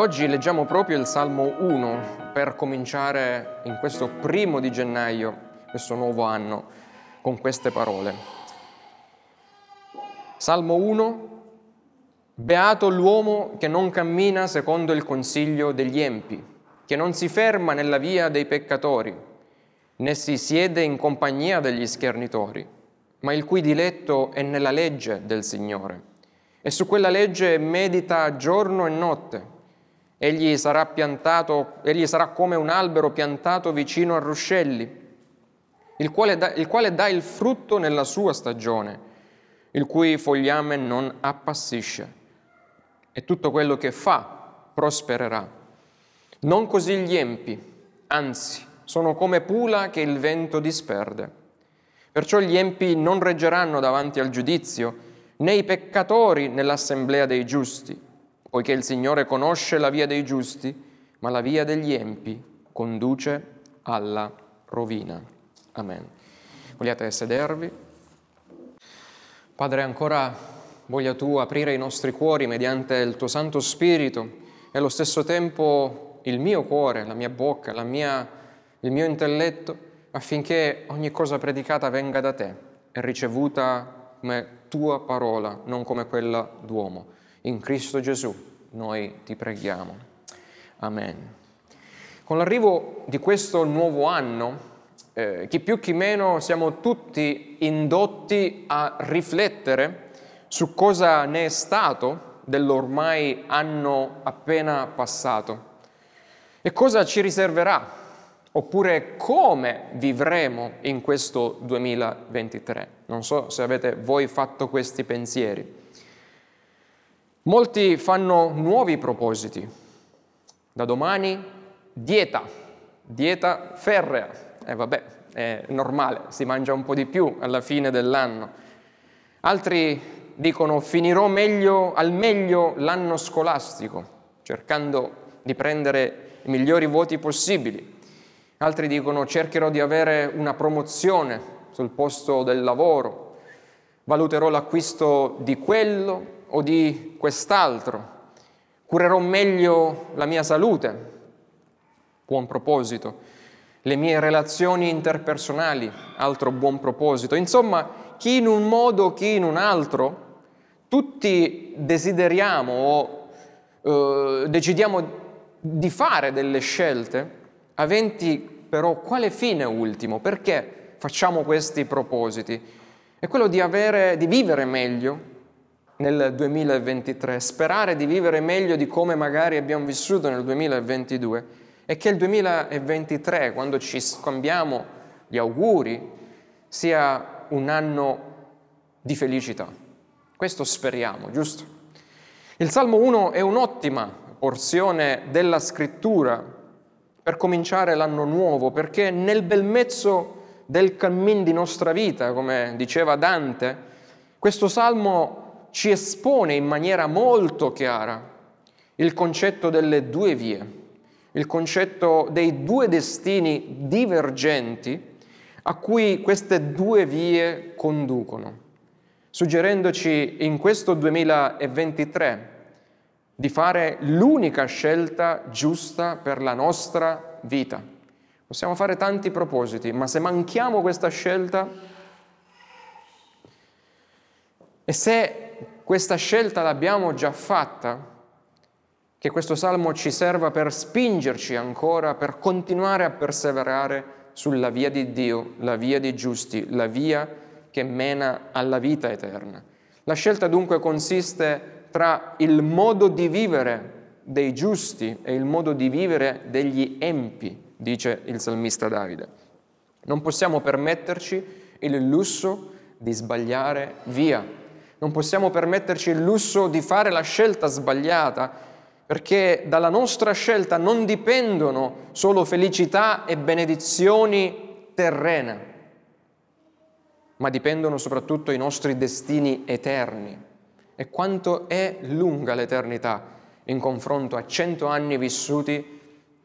oggi leggiamo proprio il Salmo 1 per cominciare in questo primo di gennaio, questo nuovo anno, con queste parole. Salmo 1, Beato l'uomo che non cammina secondo il consiglio degli empi, che non si ferma nella via dei peccatori, né si siede in compagnia degli schernitori, ma il cui diletto è nella legge del Signore. E su quella legge medita giorno e notte. Egli sarà piantato, egli sarà come un albero piantato vicino a ruscelli, il quale, dà, il quale dà il frutto nella sua stagione, il cui fogliame non appassisce. E tutto quello che fa prospererà. Non così gli empi, anzi, sono come pula che il vento disperde. Perciò gli empi non reggeranno davanti al giudizio, né i peccatori nell'assemblea dei giusti poiché il Signore conosce la via dei giusti, ma la via degli empi conduce alla rovina. Amen. Vogliate sedervi? Padre, ancora voglia tu aprire i nostri cuori mediante il tuo Santo Spirito e allo stesso tempo il mio cuore, la mia bocca, la mia, il mio intelletto, affinché ogni cosa predicata venga da te e ricevuta come tua parola, non come quella d'uomo in Cristo Gesù noi ti preghiamo. Amen. Con l'arrivo di questo nuovo anno, eh, chi più chi meno siamo tutti indotti a riflettere su cosa ne è stato dell'ormai anno appena passato e cosa ci riserverà, oppure come vivremo in questo 2023. Non so se avete voi fatto questi pensieri. Molti fanno nuovi propositi. Da domani dieta, dieta ferrea. E eh, vabbè, è normale, si mangia un po' di più alla fine dell'anno. Altri dicono finirò meglio, al meglio l'anno scolastico, cercando di prendere i migliori voti possibili. Altri dicono cercherò di avere una promozione sul posto del lavoro, valuterò l'acquisto di quello o di quest'altro, curerò meglio la mia salute, buon proposito, le mie relazioni interpersonali, altro buon proposito. Insomma, chi in un modo, chi in un altro, tutti desideriamo o eh, decidiamo di fare delle scelte, aventi però quale fine ultimo? Perché facciamo questi propositi? È quello di, avere, di vivere meglio, nel 2023, sperare di vivere meglio di come magari abbiamo vissuto nel 2022 e che il 2023, quando ci scambiamo gli auguri, sia un anno di felicità. Questo speriamo, giusto? Il Salmo 1 è un'ottima porzione della scrittura per cominciare l'anno nuovo, perché nel bel mezzo del cammin di nostra vita, come diceva Dante, questo salmo ci espone in maniera molto chiara il concetto delle due vie, il concetto dei due destini divergenti a cui queste due vie conducono, suggerendoci in questo 2023 di fare l'unica scelta giusta per la nostra vita. Possiamo fare tanti propositi, ma se manchiamo questa scelta e se questa scelta l'abbiamo già fatta, che questo salmo ci serva per spingerci ancora, per continuare a perseverare sulla via di Dio, la via dei giusti, la via che mena alla vita eterna. La scelta dunque consiste tra il modo di vivere dei giusti e il modo di vivere degli empi, dice il salmista Davide. Non possiamo permetterci il lusso di sbagliare via non possiamo permetterci il lusso di fare la scelta sbagliata, perché dalla nostra scelta non dipendono solo felicità e benedizioni terrene, ma dipendono soprattutto i nostri destini eterni. E quanto è lunga l'eternità in confronto a cento anni vissuti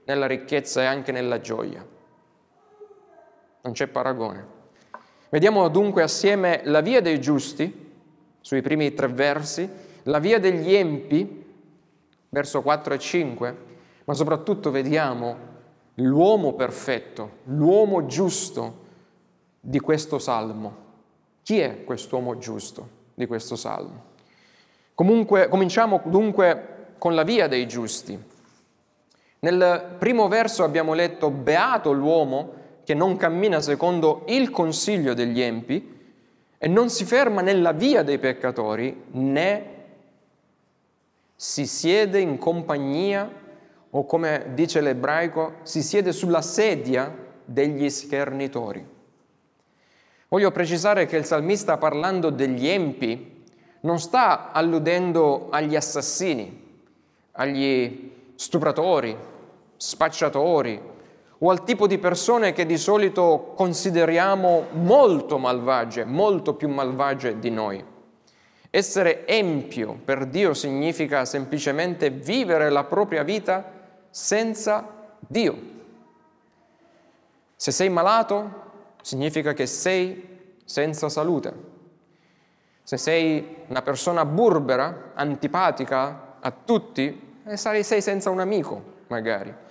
nella ricchezza e anche nella gioia. Non c'è paragone. Vediamo dunque assieme la via dei giusti, sui primi tre versi, la via degli empi, verso 4 e 5, ma soprattutto vediamo l'uomo perfetto, l'uomo giusto di questo salmo. Chi è quest'uomo giusto di questo salmo? Comunque, cominciamo dunque con la via dei giusti. Nel primo verso abbiamo letto Beato l'uomo che non cammina secondo il consiglio degli empi e non si ferma nella via dei peccatori né si siede in compagnia o come dice l'ebraico si siede sulla sedia degli schernitori. Voglio precisare che il salmista parlando degli empi non sta alludendo agli assassini, agli stupratori, spacciatori o al tipo di persone che di solito consideriamo molto malvagie, molto più malvagie di noi. Essere empio per Dio significa semplicemente vivere la propria vita senza Dio. Se sei malato, significa che sei senza salute. Se sei una persona burbera, antipatica a tutti, eh, sei senza un amico, magari.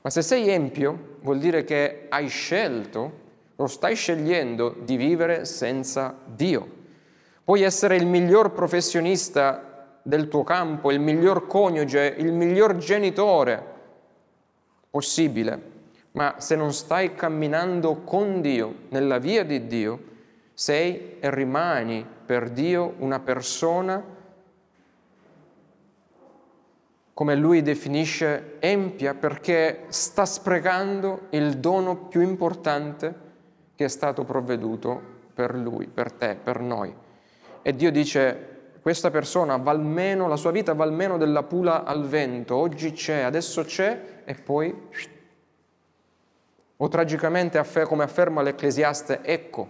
Ma se sei empio, vuol dire che hai scelto o stai scegliendo di vivere senza Dio. Puoi essere il miglior professionista del tuo campo, il miglior coniuge, il miglior genitore possibile, ma se non stai camminando con Dio, nella via di Dio, sei e rimani per Dio una persona, come lui definisce, empia perché sta sprecando il dono più importante che è stato provveduto per lui, per te, per noi. E Dio dice, questa persona va almeno, la sua vita va almeno della pula al vento, oggi c'è, adesso c'è e poi o tragicamente, come afferma l'Ecclesiaste, ecco,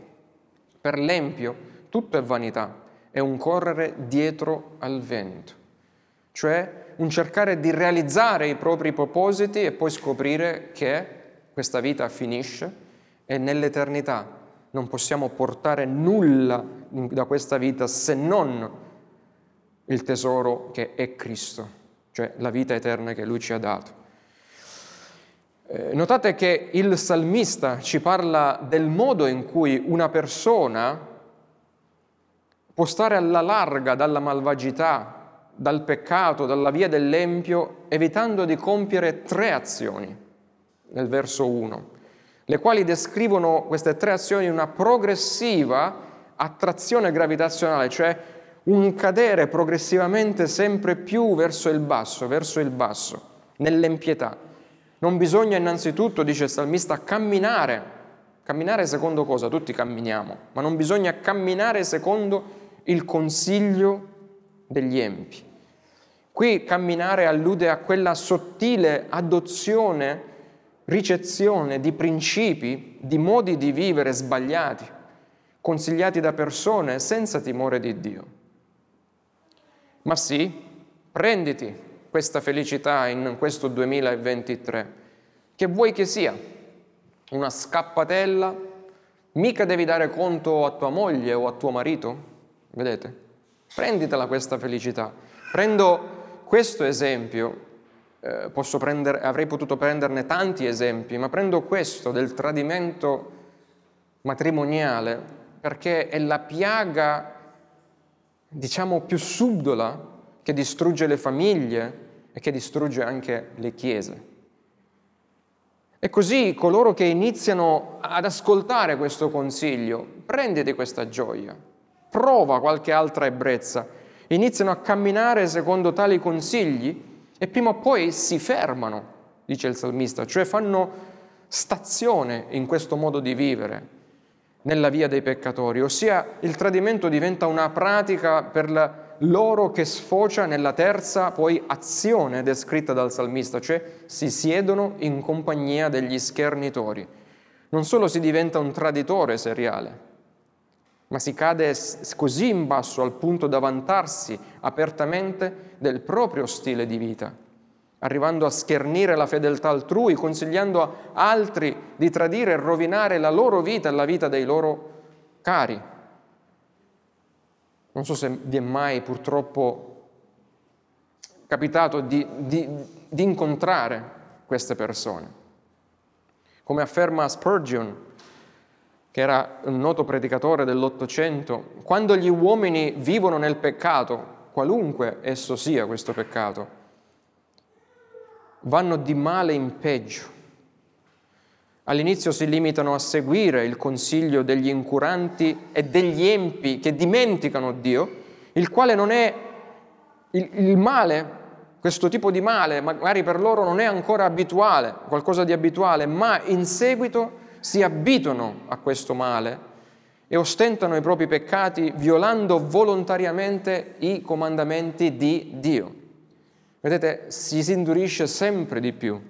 per l'empio tutto è vanità, è un correre dietro al vento, cioè un cercare di realizzare i propri propositi e poi scoprire che questa vita finisce e nell'eternità non possiamo portare nulla da questa vita se non il tesoro che è Cristo, cioè la vita eterna che Lui ci ha dato. Eh, notate che il salmista ci parla del modo in cui una persona può stare alla larga dalla malvagità, dal peccato, dalla via dell'empio, evitando di compiere tre azioni, nel verso 1, le quali descrivono queste tre azioni una progressiva attrazione gravitazionale, cioè un cadere progressivamente sempre più verso il basso, verso il basso, nell'empietà. Non bisogna innanzitutto, dice il salmista, camminare. Camminare secondo cosa? Tutti camminiamo, ma non bisogna camminare secondo il consiglio degli empi. Qui camminare allude a quella sottile adozione, ricezione di principi, di modi di vivere sbagliati, consigliati da persone senza timore di Dio. Ma sì, prenditi questa felicità in questo 2023? Che vuoi che sia? Una scappatella? Mica devi dare conto a tua moglie o a tuo marito? Vedete? Prenditela questa felicità. Prendo questo esempio, eh, prendere, avrei potuto prenderne tanti esempi, ma prendo questo del tradimento matrimoniale perché è la piaga, diciamo, più subdola che distrugge le famiglie e che distrugge anche le chiese. E così coloro che iniziano ad ascoltare questo consiglio, prenditi questa gioia, prova qualche altra ebbrezza, iniziano a camminare secondo tali consigli e prima o poi si fermano, dice il salmista, cioè fanno stazione in questo modo di vivere nella via dei peccatori, ossia il tradimento diventa una pratica per loro che sfocia nella terza poi azione descritta dal salmista, cioè si siedono in compagnia degli schernitori. Non solo si diventa un traditore seriale, ma si cade così in basso al punto da vantarsi apertamente del proprio stile di vita, arrivando a schernire la fedeltà altrui, consigliando a altri di tradire e rovinare la loro vita e la vita dei loro cari. Non so se vi è mai purtroppo capitato di, di, di incontrare queste persone. Come afferma Spurgeon, che era un noto predicatore dell'Ottocento, quando gli uomini vivono nel peccato, qualunque esso sia questo peccato, vanno di male in peggio. All'inizio si limitano a seguire il consiglio degli incuranti e degli empi che dimenticano Dio, il quale non è il, il male, questo tipo di male, magari per loro non è ancora abituale, qualcosa di abituale, ma in seguito si abituano a questo male e ostentano i propri peccati violando volontariamente i comandamenti di Dio. Vedete, si, si indurisce sempre di più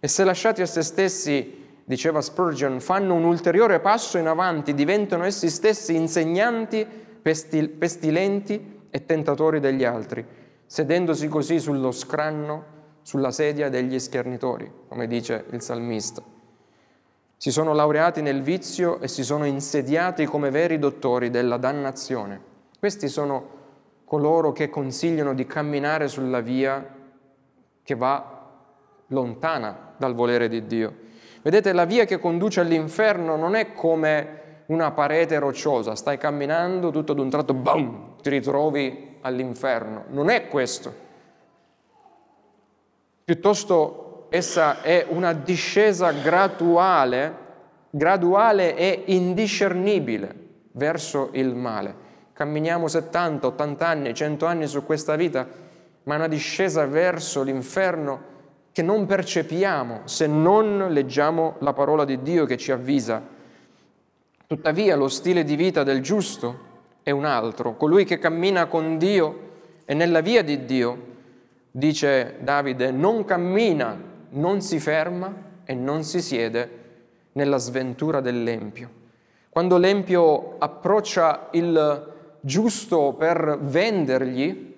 e se lasciati a se stessi, diceva Spurgeon, fanno un ulteriore passo in avanti, diventano essi stessi insegnanti pestil- pestilenti e tentatori degli altri, sedendosi così sullo scranno, sulla sedia degli schernitori, come dice il salmista si sono laureati nel vizio e si sono insediati come veri dottori della dannazione. Questi sono coloro che consigliano di camminare sulla via che va lontana dal volere di Dio. Vedete, la via che conduce all'inferno non è come una parete rocciosa, stai camminando, tutto ad un tratto, boom, ti ritrovi all'inferno. Non è questo. Piuttosto essa è una discesa graduale, graduale e indiscernibile verso il male. Camminiamo 70, 80 anni, 100 anni su questa vita, ma è una discesa verso l'inferno che non percepiamo se non leggiamo la parola di Dio che ci avvisa. Tuttavia lo stile di vita del giusto è un altro, colui che cammina con Dio e nella via di Dio, dice Davide, non cammina non si ferma e non si siede nella sventura dell'empio. Quando l'empio approccia il giusto per vendergli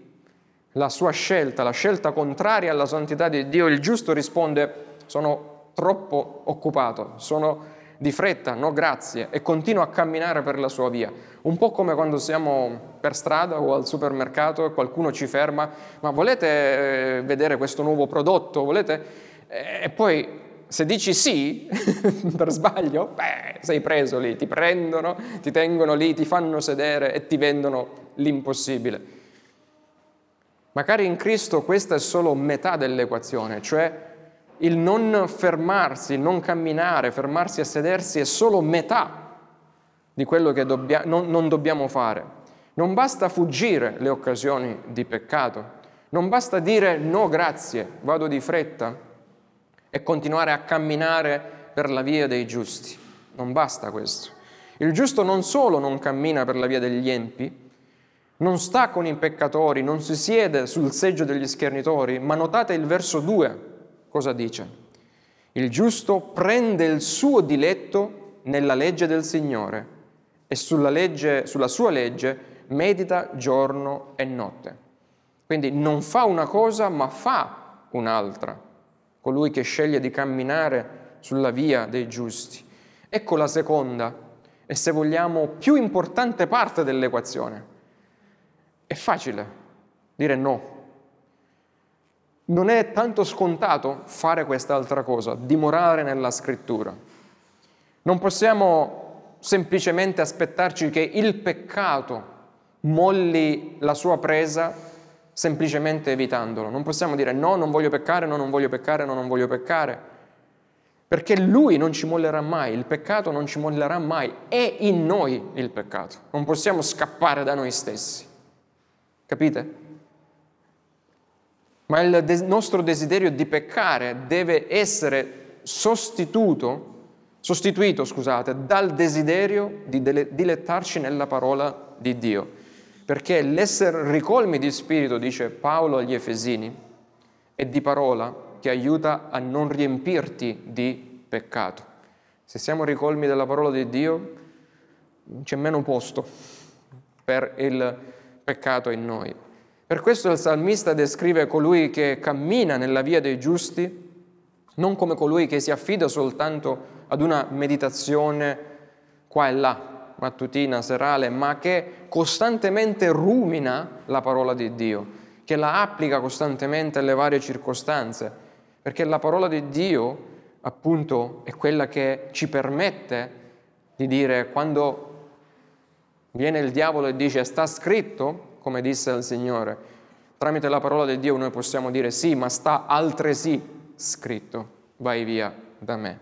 la sua scelta, la scelta contraria alla santità di Dio, il giusto risponde sono troppo occupato, sono di fretta, no grazie, e continua a camminare per la sua via. Un po' come quando siamo per strada o al supermercato e qualcuno ci ferma, ma volete eh, vedere questo nuovo prodotto? Volete? E poi se dici sì, per sbaglio, beh, sei preso lì, ti prendono, ti tengono lì, ti fanno sedere e ti vendono l'impossibile. Magari in Cristo questa è solo metà dell'equazione, cioè il non fermarsi, non camminare, fermarsi a sedersi è solo metà di quello che dobbia, non, non dobbiamo fare. Non basta fuggire le occasioni di peccato, non basta dire no grazie, vado di fretta, e continuare a camminare per la via dei giusti. Non basta questo. Il giusto non solo non cammina per la via degli empi, non sta con i peccatori, non si siede sul seggio degli schernitori, ma notate il verso 2, cosa dice? Il giusto prende il suo diletto nella legge del Signore e sulla, legge, sulla sua legge medita giorno e notte. Quindi non fa una cosa, ma fa un'altra colui che sceglie di camminare sulla via dei giusti. Ecco la seconda e se vogliamo più importante parte dell'equazione. È facile dire no. Non è tanto scontato fare quest'altra cosa, dimorare nella scrittura. Non possiamo semplicemente aspettarci che il peccato molli la sua presa semplicemente evitandolo. Non possiamo dire no, non voglio peccare, no, non voglio peccare, no, non voglio peccare. Perché lui non ci mollerà mai, il peccato non ci mollerà mai, è in noi il peccato. Non possiamo scappare da noi stessi. Capite? Ma il des- nostro desiderio di peccare deve essere sostituito, scusate, dal desiderio di dilettarci nella parola di Dio perché l'essere ricolmi di spirito, dice Paolo agli Efesini, è di parola che aiuta a non riempirti di peccato. Se siamo ricolmi della parola di Dio, c'è meno posto per il peccato in noi. Per questo il salmista descrive colui che cammina nella via dei giusti non come colui che si affida soltanto ad una meditazione qua e là, mattutina, serale, ma che costantemente rumina la parola di Dio, che la applica costantemente alle varie circostanze, perché la parola di Dio appunto è quella che ci permette di dire quando viene il diavolo e dice sta scritto, come disse il Signore, tramite la parola di Dio noi possiamo dire sì, ma sta altresì scritto, vai via da me.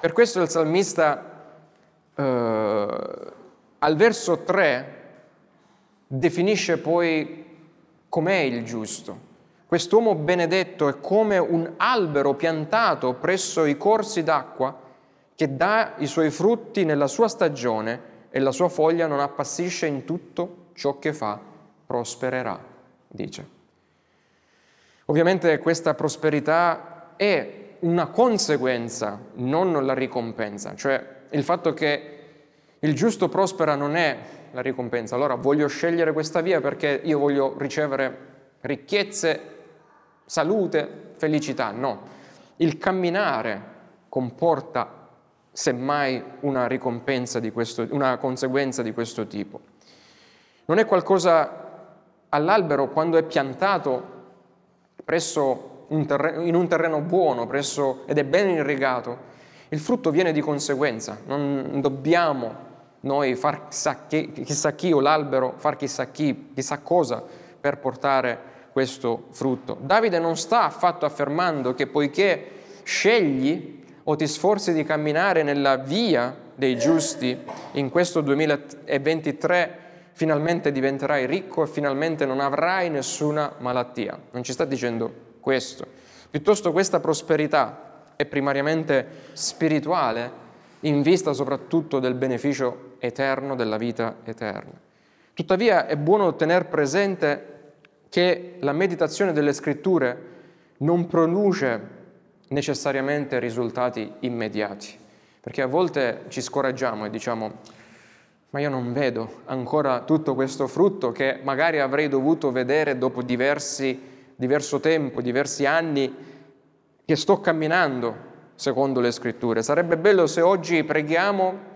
Per questo il salmista eh, al verso 3 definisce poi com'è il giusto. Quest'uomo benedetto è come un albero piantato presso i corsi d'acqua che dà i suoi frutti nella sua stagione e la sua foglia non appassisce in tutto ciò che fa, prospererà, dice. Ovviamente questa prosperità è una conseguenza, non la ricompensa, cioè il fatto che il giusto prospera non è la ricompensa. Allora voglio scegliere questa via perché io voglio ricevere ricchezze salute, felicità, no. Il camminare comporta semmai una ricompensa di questo, una conseguenza di questo tipo. Non è qualcosa all'albero quando è piantato un terreno, in un terreno buono presso, ed è ben irrigato, il frutto viene di conseguenza. Non dobbiamo noi far chissà chi, chissà chi o l'albero far chissà chi, chissà cosa per portare questo frutto. Davide non sta affatto affermando che poiché scegli o ti sforzi di camminare nella via dei giusti in questo 2023 finalmente diventerai ricco e finalmente non avrai nessuna malattia. Non ci sta dicendo questo. Piuttosto questa prosperità è primariamente spirituale in vista soprattutto del beneficio eterno della vita eterna. Tuttavia è buono tenere presente che la meditazione delle scritture non produce necessariamente risultati immediati, perché a volte ci scoraggiamo e diciamo ma io non vedo ancora tutto questo frutto che magari avrei dovuto vedere dopo diversi, diverso tempo, diversi anni che sto camminando secondo le scritture. Sarebbe bello se oggi preghiamo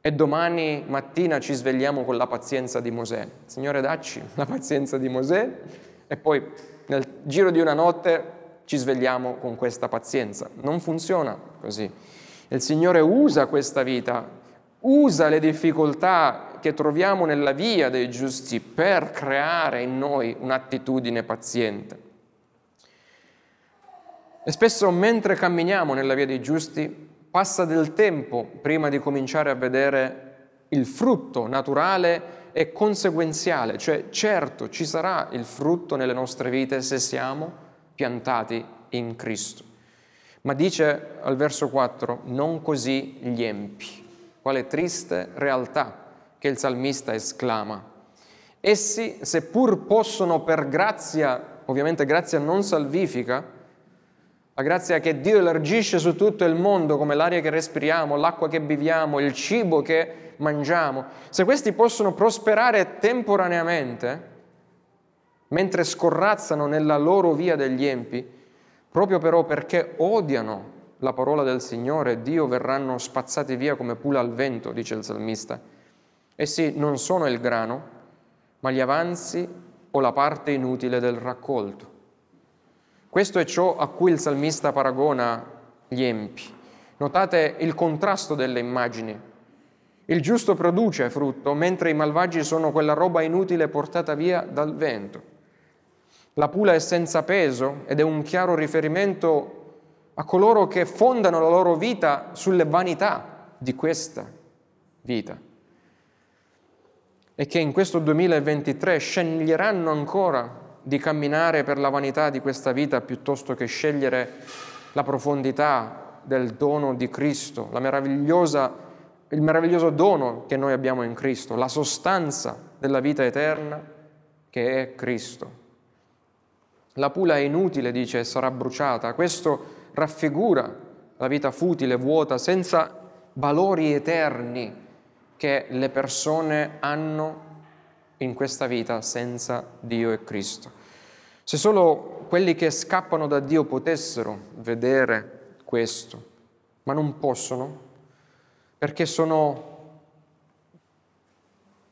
e domani mattina ci svegliamo con la pazienza di Mosè. Signore, dacci la pazienza di Mosè e poi nel giro di una notte ci svegliamo con questa pazienza. Non funziona così. Il Signore usa questa vita, usa le difficoltà che troviamo nella via dei giusti per creare in noi un'attitudine paziente. E spesso mentre camminiamo nella via dei giusti passa del tempo prima di cominciare a vedere il frutto naturale e conseguenziale, cioè certo ci sarà il frutto nelle nostre vite se siamo piantati in Cristo. Ma dice al verso 4, non così gli empi. Quale triste realtà che il salmista esclama. Essi, seppur possono per grazia, ovviamente grazia non salvifica, la grazia che Dio elargisce su tutto il mondo come l'aria che respiriamo, l'acqua che beviamo, il cibo che mangiamo, se questi possono prosperare temporaneamente, mentre scorrazzano nella loro via degli empi, proprio però perché odiano la parola del Signore, Dio verranno spazzati via come pula al vento, dice il salmista. Essi non sono il grano, ma gli avanzi o la parte inutile del raccolto. Questo è ciò a cui il salmista paragona gli empi. Notate il contrasto delle immagini. Il giusto produce frutto, mentre i malvagi sono quella roba inutile portata via dal vento. La pula è senza peso ed è un chiaro riferimento a coloro che fondano la loro vita sulle vanità di questa vita e che in questo 2023 sceglieranno ancora di camminare per la vanità di questa vita piuttosto che scegliere la profondità del dono di Cristo, il meraviglioso dono che noi abbiamo in Cristo, la sostanza della vita eterna che è Cristo. La pula è inutile, dice, e sarà bruciata. Questo raffigura la vita futile, vuota, senza valori eterni che le persone hanno in questa vita senza Dio e Cristo. Se solo quelli che scappano da Dio potessero vedere questo, ma non possono, perché sono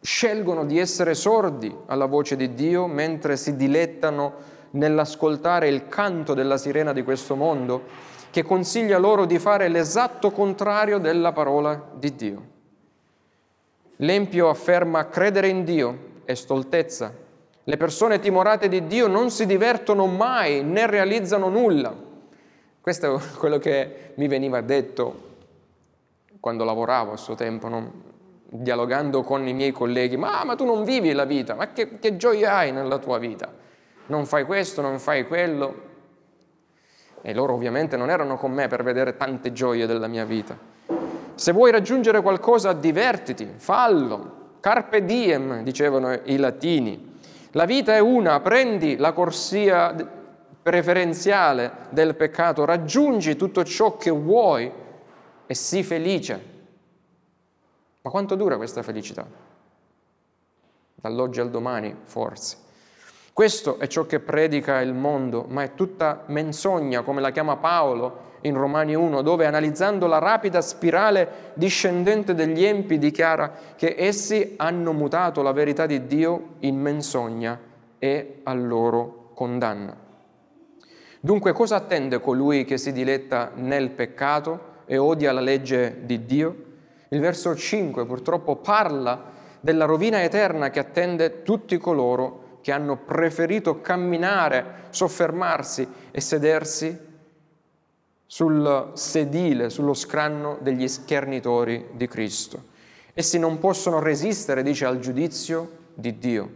scelgono di essere sordi alla voce di Dio mentre si dilettano nell'ascoltare il canto della sirena di questo mondo che consiglia loro di fare l'esatto contrario della parola di Dio. L'empio afferma credere in Dio è stoltezza. Le persone timorate di Dio non si divertono mai né realizzano nulla. Questo è quello che mi veniva detto quando lavoravo a suo tempo, no? dialogando con i miei colleghi. Ma, ma, tu non vivi la vita, ma che, che gioia hai nella tua vita? Non fai questo, non fai quello. E loro ovviamente non erano con me per vedere tante gioie della mia vita. Se vuoi raggiungere qualcosa, divertiti, fallo. Carpe diem, dicevano i latini. La vita è una, prendi la corsia preferenziale del peccato, raggiungi tutto ciò che vuoi e sii felice. Ma quanto dura questa felicità? Dall'oggi al domani, forse. Questo è ciò che predica il mondo, ma è tutta menzogna, come la chiama Paolo in Romani 1, dove analizzando la rapida spirale discendente degli empi dichiara che essi hanno mutato la verità di Dio in menzogna e a loro condanna. Dunque cosa attende colui che si diletta nel peccato e odia la legge di Dio? Il verso 5 purtroppo parla della rovina eterna che attende tutti coloro che hanno preferito camminare, soffermarsi e sedersi sul sedile, sullo scranno degli schernitori di Cristo. Essi non possono resistere, dice, al giudizio di Dio.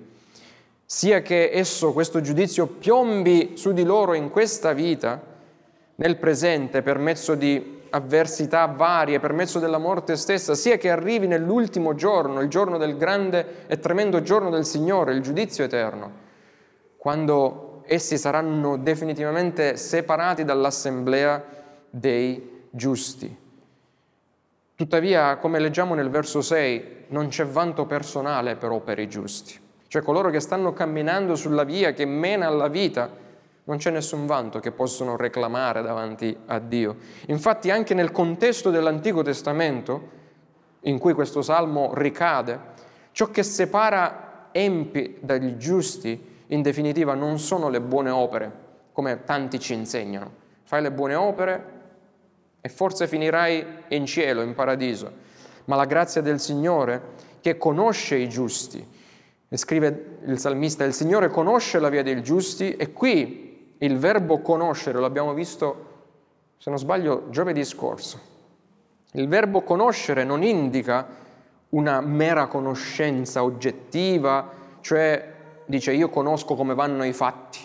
Sia che esso, questo giudizio, piombi su di loro in questa vita, nel presente, per mezzo di avversità varie, per mezzo della morte stessa, sia che arrivi nell'ultimo giorno, il giorno del grande e tremendo giorno del Signore, il giudizio eterno, quando essi saranno definitivamente separati dall'assemblea dei giusti. Tuttavia, come leggiamo nel verso 6, non c'è vanto personale però per i giusti, cioè coloro che stanno camminando sulla via che mena alla vita, non c'è nessun vanto che possono reclamare davanti a Dio. Infatti anche nel contesto dell'Antico Testamento, in cui questo salmo ricade, ciò che separa empi dagli giusti, in definitiva, non sono le buone opere, come tanti ci insegnano. Fai le buone opere e forse finirai in cielo, in paradiso, ma la grazia del Signore che conosce i giusti. E scrive il salmista, il Signore conosce la via dei giusti e qui il verbo conoscere, l'abbiamo visto, se non sbaglio, giovedì scorso. Il verbo conoscere non indica una mera conoscenza oggettiva, cioè dice io conosco come vanno i fatti.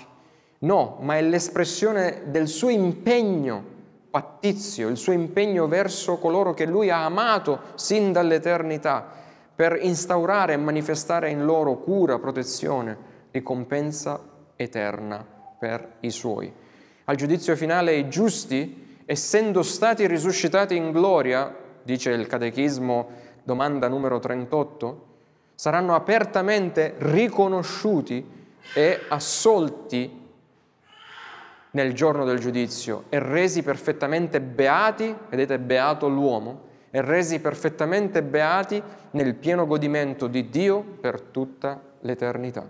No, ma è l'espressione del suo impegno pattizio, il suo impegno verso coloro che lui ha amato sin dall'eternità per instaurare e manifestare in loro cura, protezione, ricompensa eterna per i suoi. Al giudizio finale i giusti, essendo stati risuscitati in gloria, dice il Catechismo, domanda numero 38, saranno apertamente riconosciuti e assolti nel giorno del giudizio e resi perfettamente beati, vedete beato l'uomo, e resi perfettamente beati nel pieno godimento di Dio per tutta l'eternità.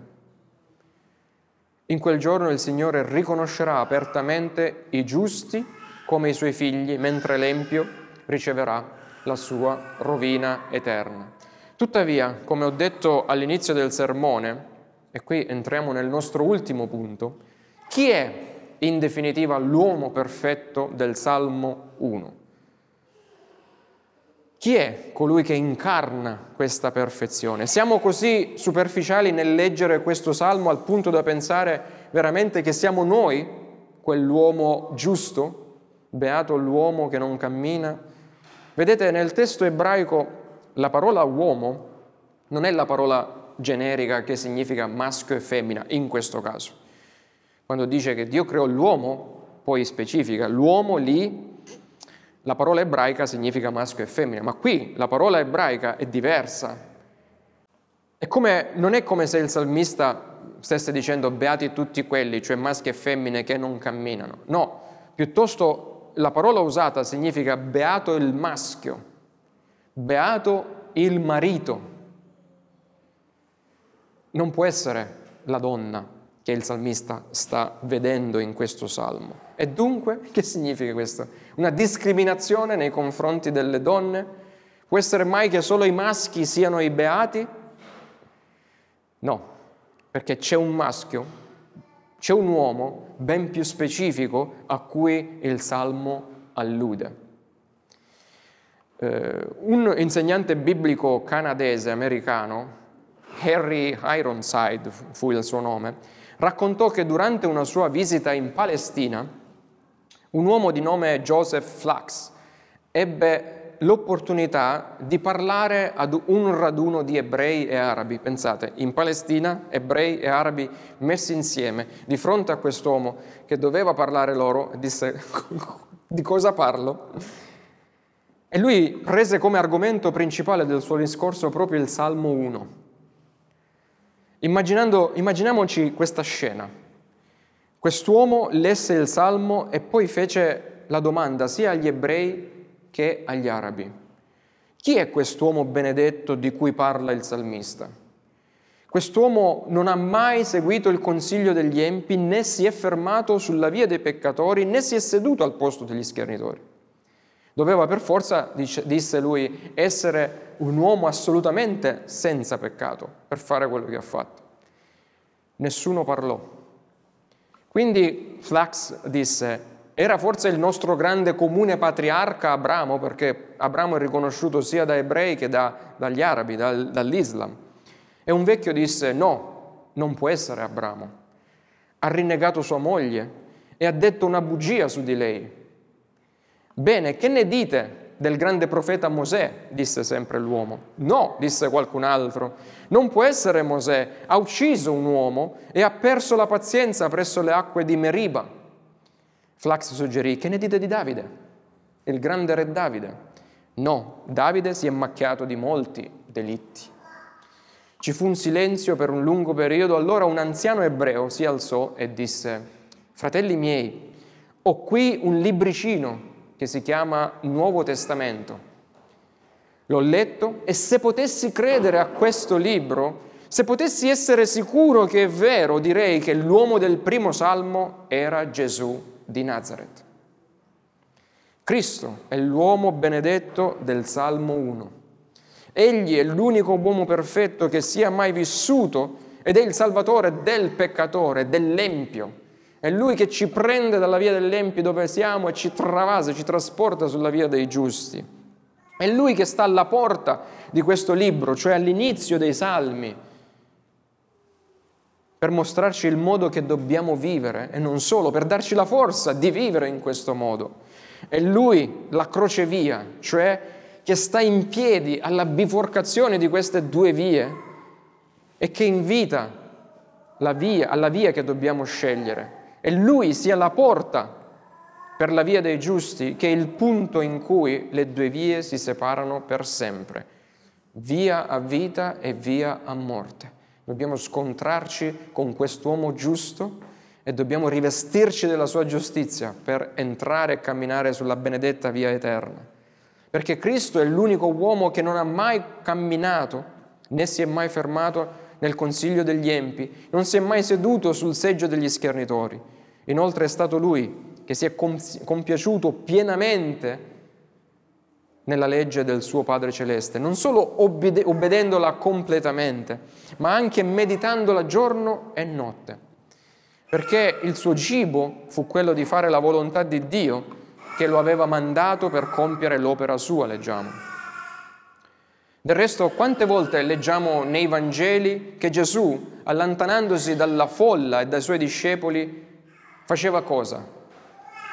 In quel giorno il Signore riconoscerà apertamente i giusti come i suoi figli, mentre l'empio riceverà la sua rovina eterna. Tuttavia, come ho detto all'inizio del sermone, e qui entriamo nel nostro ultimo punto, chi è in definitiva l'uomo perfetto del Salmo 1? Chi è colui che incarna questa perfezione? Siamo così superficiali nel leggere questo salmo al punto da pensare veramente che siamo noi quell'uomo giusto? Beato l'uomo che non cammina? Vedete, nel testo ebraico la parola uomo non è la parola generica che significa maschio e femmina in questo caso. Quando dice che Dio creò l'uomo, poi specifica l'uomo lì la parola ebraica significa maschio e femmina, ma qui la parola ebraica è diversa. È come, non è come se il salmista stesse dicendo beati tutti quelli, cioè maschi e femmine che non camminano. No, piuttosto la parola usata significa beato il maschio, beato il marito. non può essere la donna che il salmista sta vedendo in questo salmo. E dunque, che significa questo? Una discriminazione nei confronti delle donne? Può essere mai che solo i maschi siano i beati? No, perché c'è un maschio, c'è un uomo ben più specifico a cui il salmo allude. Uh, un insegnante biblico canadese americano, Harry Ironside fu il suo nome, raccontò che durante una sua visita in Palestina, un uomo di nome Joseph Flax ebbe l'opportunità di parlare ad un raduno di ebrei e arabi. Pensate, in Palestina ebrei e arabi messi insieme di fronte a quest'uomo che doveva parlare loro, disse di cosa parlo? E lui prese come argomento principale del suo discorso proprio il Salmo 1 immaginiamoci questa scena. Quest'uomo lesse il Salmo e poi fece la domanda sia agli ebrei che agli arabi. Chi è quest'uomo benedetto di cui parla il salmista? Quest'uomo non ha mai seguito il consiglio degli empi, né si è fermato sulla via dei peccatori, né si è seduto al posto degli schernitori. Doveva per forza, disse lui, essere un uomo assolutamente senza peccato per fare quello che ha fatto. Nessuno parlò. Quindi Flax disse, era forse il nostro grande comune patriarca Abramo, perché Abramo è riconosciuto sia da ebrei che da, dagli arabi, dal, dall'Islam. E un vecchio disse, no, non può essere Abramo. Ha rinnegato sua moglie e ha detto una bugia su di lei. Bene, che ne dite del grande profeta Mosè? disse sempre l'uomo. No, disse qualcun altro. Non può essere Mosè. Ha ucciso un uomo e ha perso la pazienza presso le acque di Meriba. Flax suggerì, che ne dite di Davide? Il grande re Davide. No, Davide si è macchiato di molti delitti. Ci fu un silenzio per un lungo periodo, allora un anziano ebreo si alzò e disse, fratelli miei, ho qui un libricino che si chiama Nuovo Testamento. L'ho letto e se potessi credere a questo libro, se potessi essere sicuro che è vero, direi che l'uomo del primo salmo era Gesù di Nazareth. Cristo è l'uomo benedetto del Salmo 1. Egli è l'unico uomo perfetto che sia mai vissuto ed è il Salvatore del peccatore, dell'empio, è Lui che ci prende dalla via dell'empio dove siamo e ci travasa, ci trasporta sulla via dei giusti. È Lui che sta alla porta di questo libro, cioè all'inizio dei salmi, per mostrarci il modo che dobbiamo vivere e non solo, per darci la forza di vivere in questo modo. È Lui la crocevia, cioè che sta in piedi alla biforcazione di queste due vie e che invita via, alla via che dobbiamo scegliere e Lui sia la porta per la via dei giusti, che è il punto in cui le due vie si separano per sempre, via a vita e via a morte. Dobbiamo scontrarci con quest'uomo giusto e dobbiamo rivestirci della sua giustizia per entrare e camminare sulla benedetta via eterna. Perché Cristo è l'unico uomo che non ha mai camminato né si è mai fermato nel consiglio degli empi, non si è mai seduto sul seggio degli schernitori Inoltre è stato lui che si è compiaciuto pienamente nella legge del suo Padre Celeste, non solo obbede- obbedendola completamente, ma anche meditandola giorno e notte, perché il suo cibo fu quello di fare la volontà di Dio che lo aveva mandato per compiere l'opera sua, leggiamo. Del resto, quante volte leggiamo nei Vangeli che Gesù, allontanandosi dalla folla e dai suoi discepoli, faceva cosa?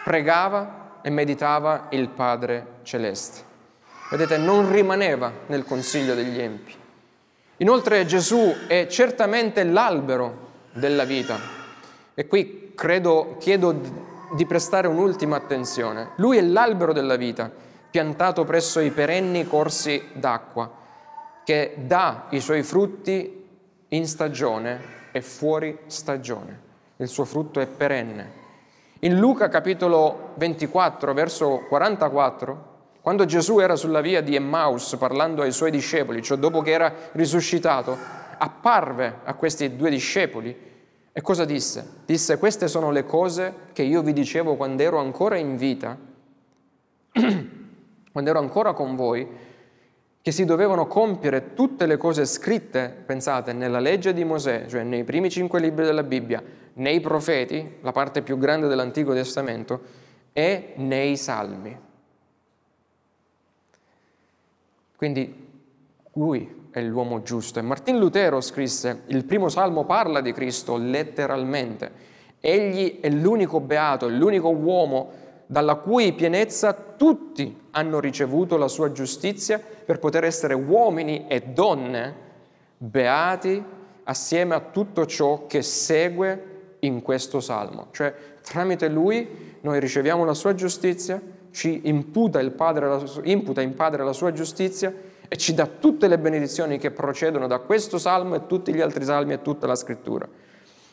Pregava e meditava il Padre Celeste. Vedete, non rimaneva nel consiglio degli empi. Inoltre Gesù è certamente l'albero della vita. E qui credo, chiedo di prestare un'ultima attenzione. Lui è l'albero della vita, piantato presso i perenni corsi d'acqua, che dà i suoi frutti in stagione e fuori stagione il suo frutto è perenne. In Luca capitolo 24, verso 44, quando Gesù era sulla via di Emmaus parlando ai suoi discepoli, cioè dopo che era risuscitato, apparve a questi due discepoli e cosa disse? Disse queste sono le cose che io vi dicevo quando ero ancora in vita, quando ero ancora con voi, che si dovevano compiere tutte le cose scritte, pensate, nella legge di Mosè, cioè nei primi cinque libri della Bibbia, nei profeti, la parte più grande dell'Antico Testamento, e nei salmi. Quindi lui è l'uomo giusto. E Martin Lutero scrisse, il primo salmo parla di Cristo letteralmente. Egli è l'unico beato, l'unico uomo dalla cui pienezza tutti hanno ricevuto la sua giustizia per poter essere uomini e donne beati assieme a tutto ciò che segue in questo salmo. Cioè, tramite lui noi riceviamo la sua giustizia, ci imputa, padre, imputa in Padre la sua giustizia e ci dà tutte le benedizioni che procedono da questo salmo e tutti gli altri salmi e tutta la scrittura.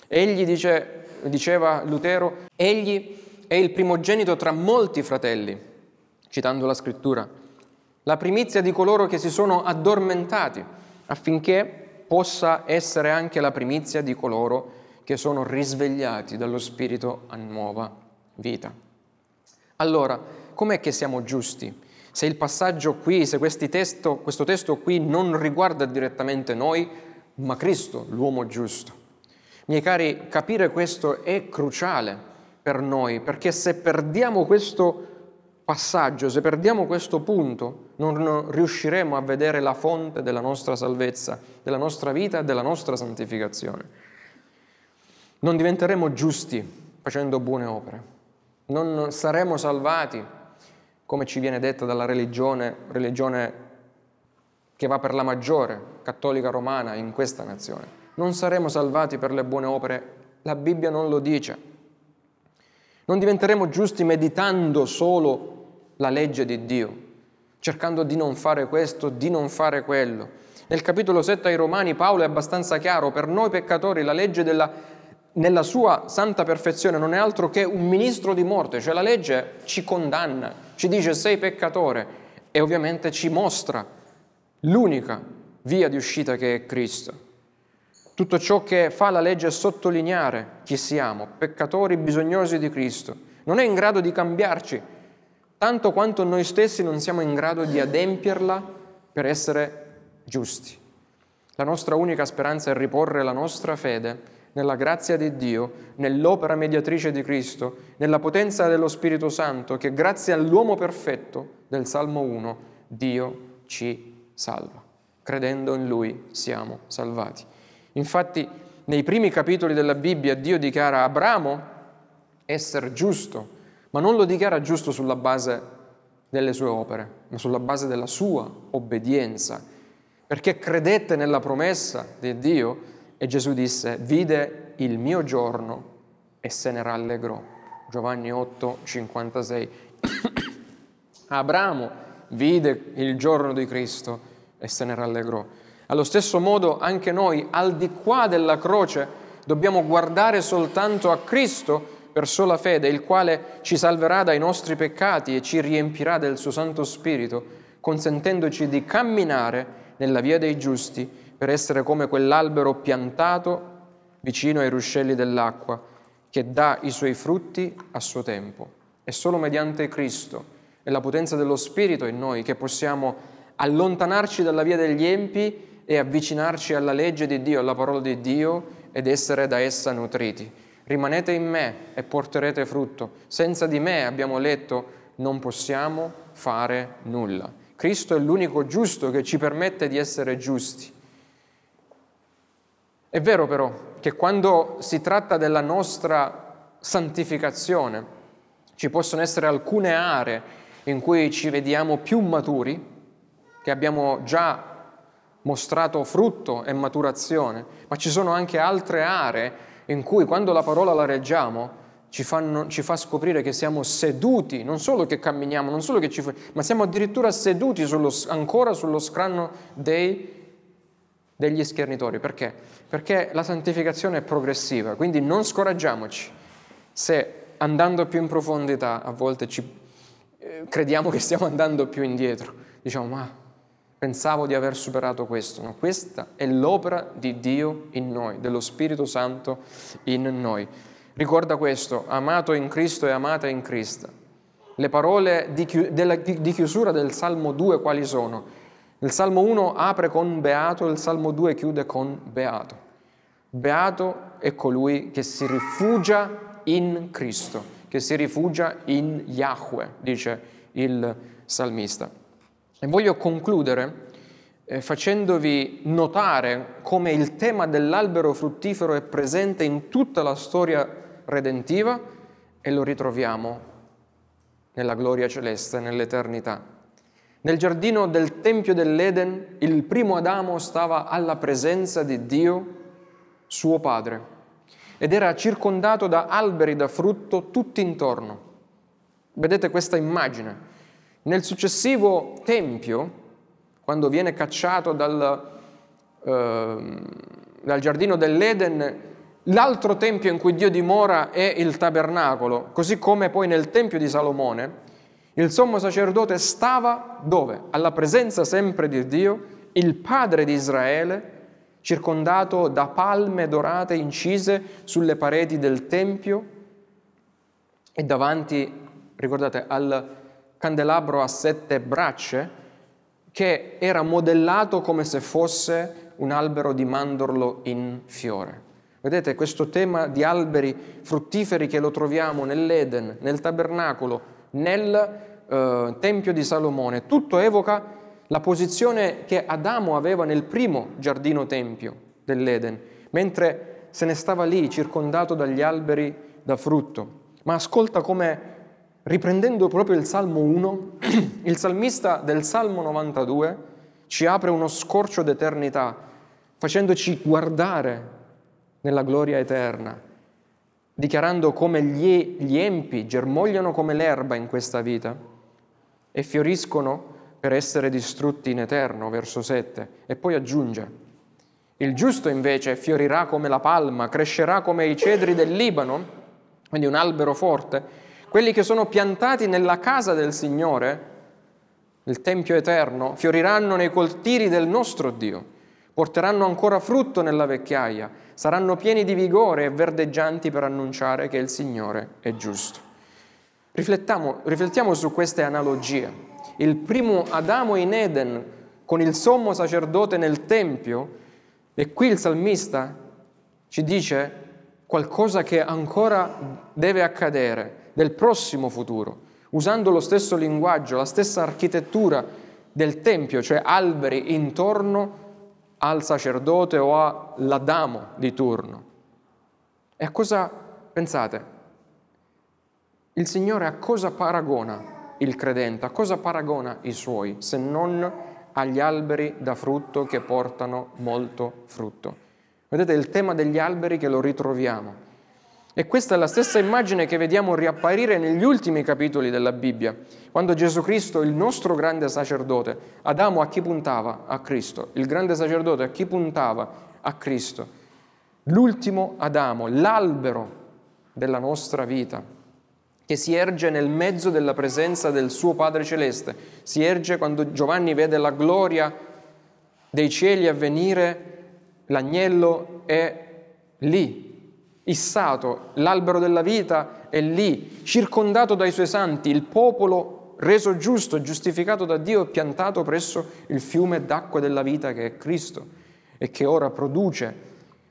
Egli dice, diceva Lutero, egli è il primogenito tra molti fratelli, citando la scrittura, la primizia di coloro che si sono addormentati, affinché possa essere anche la primizia di coloro che sono risvegliati dallo Spirito a nuova vita. Allora, com'è che siamo giusti? Se il passaggio qui, se testo, questo testo qui non riguarda direttamente noi, ma Cristo, l'uomo giusto. Miei cari, capire questo è cruciale per noi, perché se perdiamo questo passaggio, se perdiamo questo punto, non riusciremo a vedere la fonte della nostra salvezza, della nostra vita e della nostra santificazione. Non diventeremo giusti facendo buone opere, non saremo salvati come ci viene detto dalla religione, religione che va per la maggiore, cattolica romana, in questa nazione. Non saremo salvati per le buone opere, la Bibbia non lo dice. Non diventeremo giusti meditando solo la legge di Dio, cercando di non fare questo, di non fare quello. Nel capitolo 7 ai Romani Paolo è abbastanza chiaro, per noi peccatori la legge della nella sua santa perfezione non è altro che un ministro di morte, cioè la legge ci condanna, ci dice sei peccatore e ovviamente ci mostra l'unica via di uscita che è Cristo. Tutto ciò che fa la legge è sottolineare chi siamo, peccatori bisognosi di Cristo. Non è in grado di cambiarci, tanto quanto noi stessi non siamo in grado di adempierla per essere giusti. La nostra unica speranza è riporre la nostra fede nella grazia di Dio, nell'opera mediatrice di Cristo, nella potenza dello Spirito Santo, che grazie all'uomo perfetto del Salmo 1 Dio ci salva. Credendo in Lui siamo salvati. Infatti, nei primi capitoli della Bibbia Dio dichiara Abramo essere giusto, ma non lo dichiara giusto sulla base delle sue opere, ma sulla base della sua obbedienza, perché credette nella promessa di Dio e Gesù disse, vide il mio giorno e se ne rallegrò. Giovanni 8, 56. Abramo vide il giorno di Cristo e se ne rallegrò. Allo stesso modo anche noi, al di qua della croce, dobbiamo guardare soltanto a Cristo per sola fede, il quale ci salverà dai nostri peccati e ci riempirà del suo Santo Spirito, consentendoci di camminare nella via dei giusti per essere come quell'albero piantato vicino ai ruscelli dell'acqua, che dà i suoi frutti a suo tempo. È solo mediante Cristo e la potenza dello Spirito in noi che possiamo allontanarci dalla via degli empi e avvicinarci alla legge di Dio, alla parola di Dio ed essere da essa nutriti. Rimanete in me e porterete frutto. Senza di me, abbiamo letto, non possiamo fare nulla. Cristo è l'unico giusto che ci permette di essere giusti. È vero però che quando si tratta della nostra santificazione ci possono essere alcune aree in cui ci vediamo più maturi, che abbiamo già mostrato frutto e maturazione, ma ci sono anche altre aree in cui quando la parola la reggiamo ci, fanno, ci fa scoprire che siamo seduti, non solo che camminiamo, non solo che ci, ma siamo addirittura seduti sullo, ancora sullo scranno dei degli schernitori. Perché? Perché la santificazione è progressiva, quindi non scoraggiamoci se andando più in profondità a volte ci, eh, crediamo che stiamo andando più indietro. Diciamo, ma pensavo di aver superato questo. No, questa è l'opera di Dio in noi, dello Spirito Santo in noi. Ricorda questo, amato in Cristo e amata in Cristo. Le parole di, chiusura del Salmo 2 quali sono? Il Salmo 1 apre con beato, il Salmo 2 chiude con beato. Beato è colui che si rifugia in Cristo, che si rifugia in Yahweh, dice il salmista. E voglio concludere eh, facendovi notare come il tema dell'albero fruttifero è presente in tutta la storia redentiva e lo ritroviamo nella gloria celeste, nell'eternità. Nel giardino del Tempio dell'Eden il primo Adamo stava alla presenza di Dio, suo padre, ed era circondato da alberi da frutto tutti intorno. Vedete questa immagine. Nel successivo tempio, quando viene cacciato dal, eh, dal giardino dell'Eden, l'altro tempio in cui Dio dimora è il tabernacolo, così come poi nel tempio di Salomone, il sommo sacerdote stava dove? Alla presenza sempre di Dio, il padre di Israele, circondato da palme dorate incise sulle pareti del tempio e davanti, ricordate, al candelabro a sette braccia che era modellato come se fosse un albero di mandorlo in fiore. Vedete questo tema di alberi fruttiferi che lo troviamo nell'Eden, nel tabernacolo, nel eh, Tempio di Salomone, tutto evoca la posizione che Adamo aveva nel primo giardino tempio dell'Eden, mentre se ne stava lì circondato dagli alberi da frutto. Ma ascolta come riprendendo proprio il Salmo 1, il salmista del Salmo 92 ci apre uno scorcio d'eternità, facendoci guardare nella gloria eterna, dichiarando come gli, gli empi germogliano come l'erba in questa vita e fioriscono per essere distrutti in eterno, verso 7, e poi aggiunge, il giusto invece fiorirà come la palma, crescerà come i cedri del Libano, quindi un albero forte, quelli che sono piantati nella casa del Signore, nel Tempio eterno, fioriranno nei coltiri del nostro Dio, porteranno ancora frutto nella vecchiaia, saranno pieni di vigore e verdeggianti per annunciare che il Signore è giusto. Riflettiamo, riflettiamo su queste analogie. Il primo Adamo in Eden con il sommo sacerdote nel Tempio e qui il salmista ci dice qualcosa che ancora deve accadere del prossimo futuro, usando lo stesso linguaggio, la stessa architettura del Tempio, cioè alberi intorno al sacerdote o all'Adamo di turno. E a cosa pensate? Il Signore a cosa paragona il credente, a cosa paragona i suoi, se non agli alberi da frutto che portano molto frutto. Vedete il tema degli alberi che lo ritroviamo. E questa è la stessa immagine che vediamo riapparire negli ultimi capitoli della Bibbia, quando Gesù Cristo, il nostro grande sacerdote, Adamo a chi puntava? A Cristo. Il grande sacerdote a chi puntava? A Cristo. L'ultimo Adamo, l'albero della nostra vita, che si erge nel mezzo della presenza del suo Padre Celeste. Si erge quando Giovanni vede la gloria dei cieli avvenire, l'agnello è lì, issato, l'albero della vita è lì, circondato dai suoi santi, il popolo reso giusto, giustificato da Dio e piantato presso il fiume d'acqua della vita che è Cristo e che ora produce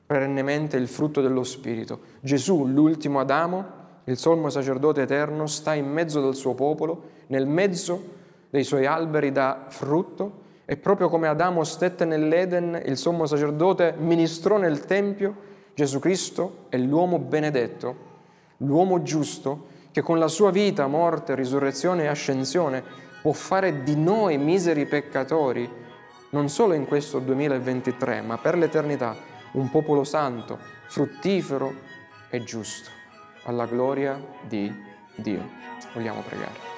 perennemente il frutto dello Spirito. Gesù, l'ultimo Adamo, il sommo sacerdote eterno, sta in mezzo del suo popolo, nel mezzo dei suoi alberi da frutto e proprio come Adamo stette nell'Eden, il sommo sacerdote ministrò nel Tempio, Gesù Cristo è l'uomo benedetto, l'uomo giusto, che con la sua vita, morte, risurrezione e ascensione può fare di noi miseri peccatori, non solo in questo 2023, ma per l'eternità, un popolo santo, fruttifero e giusto, alla gloria di Dio. Vogliamo pregare.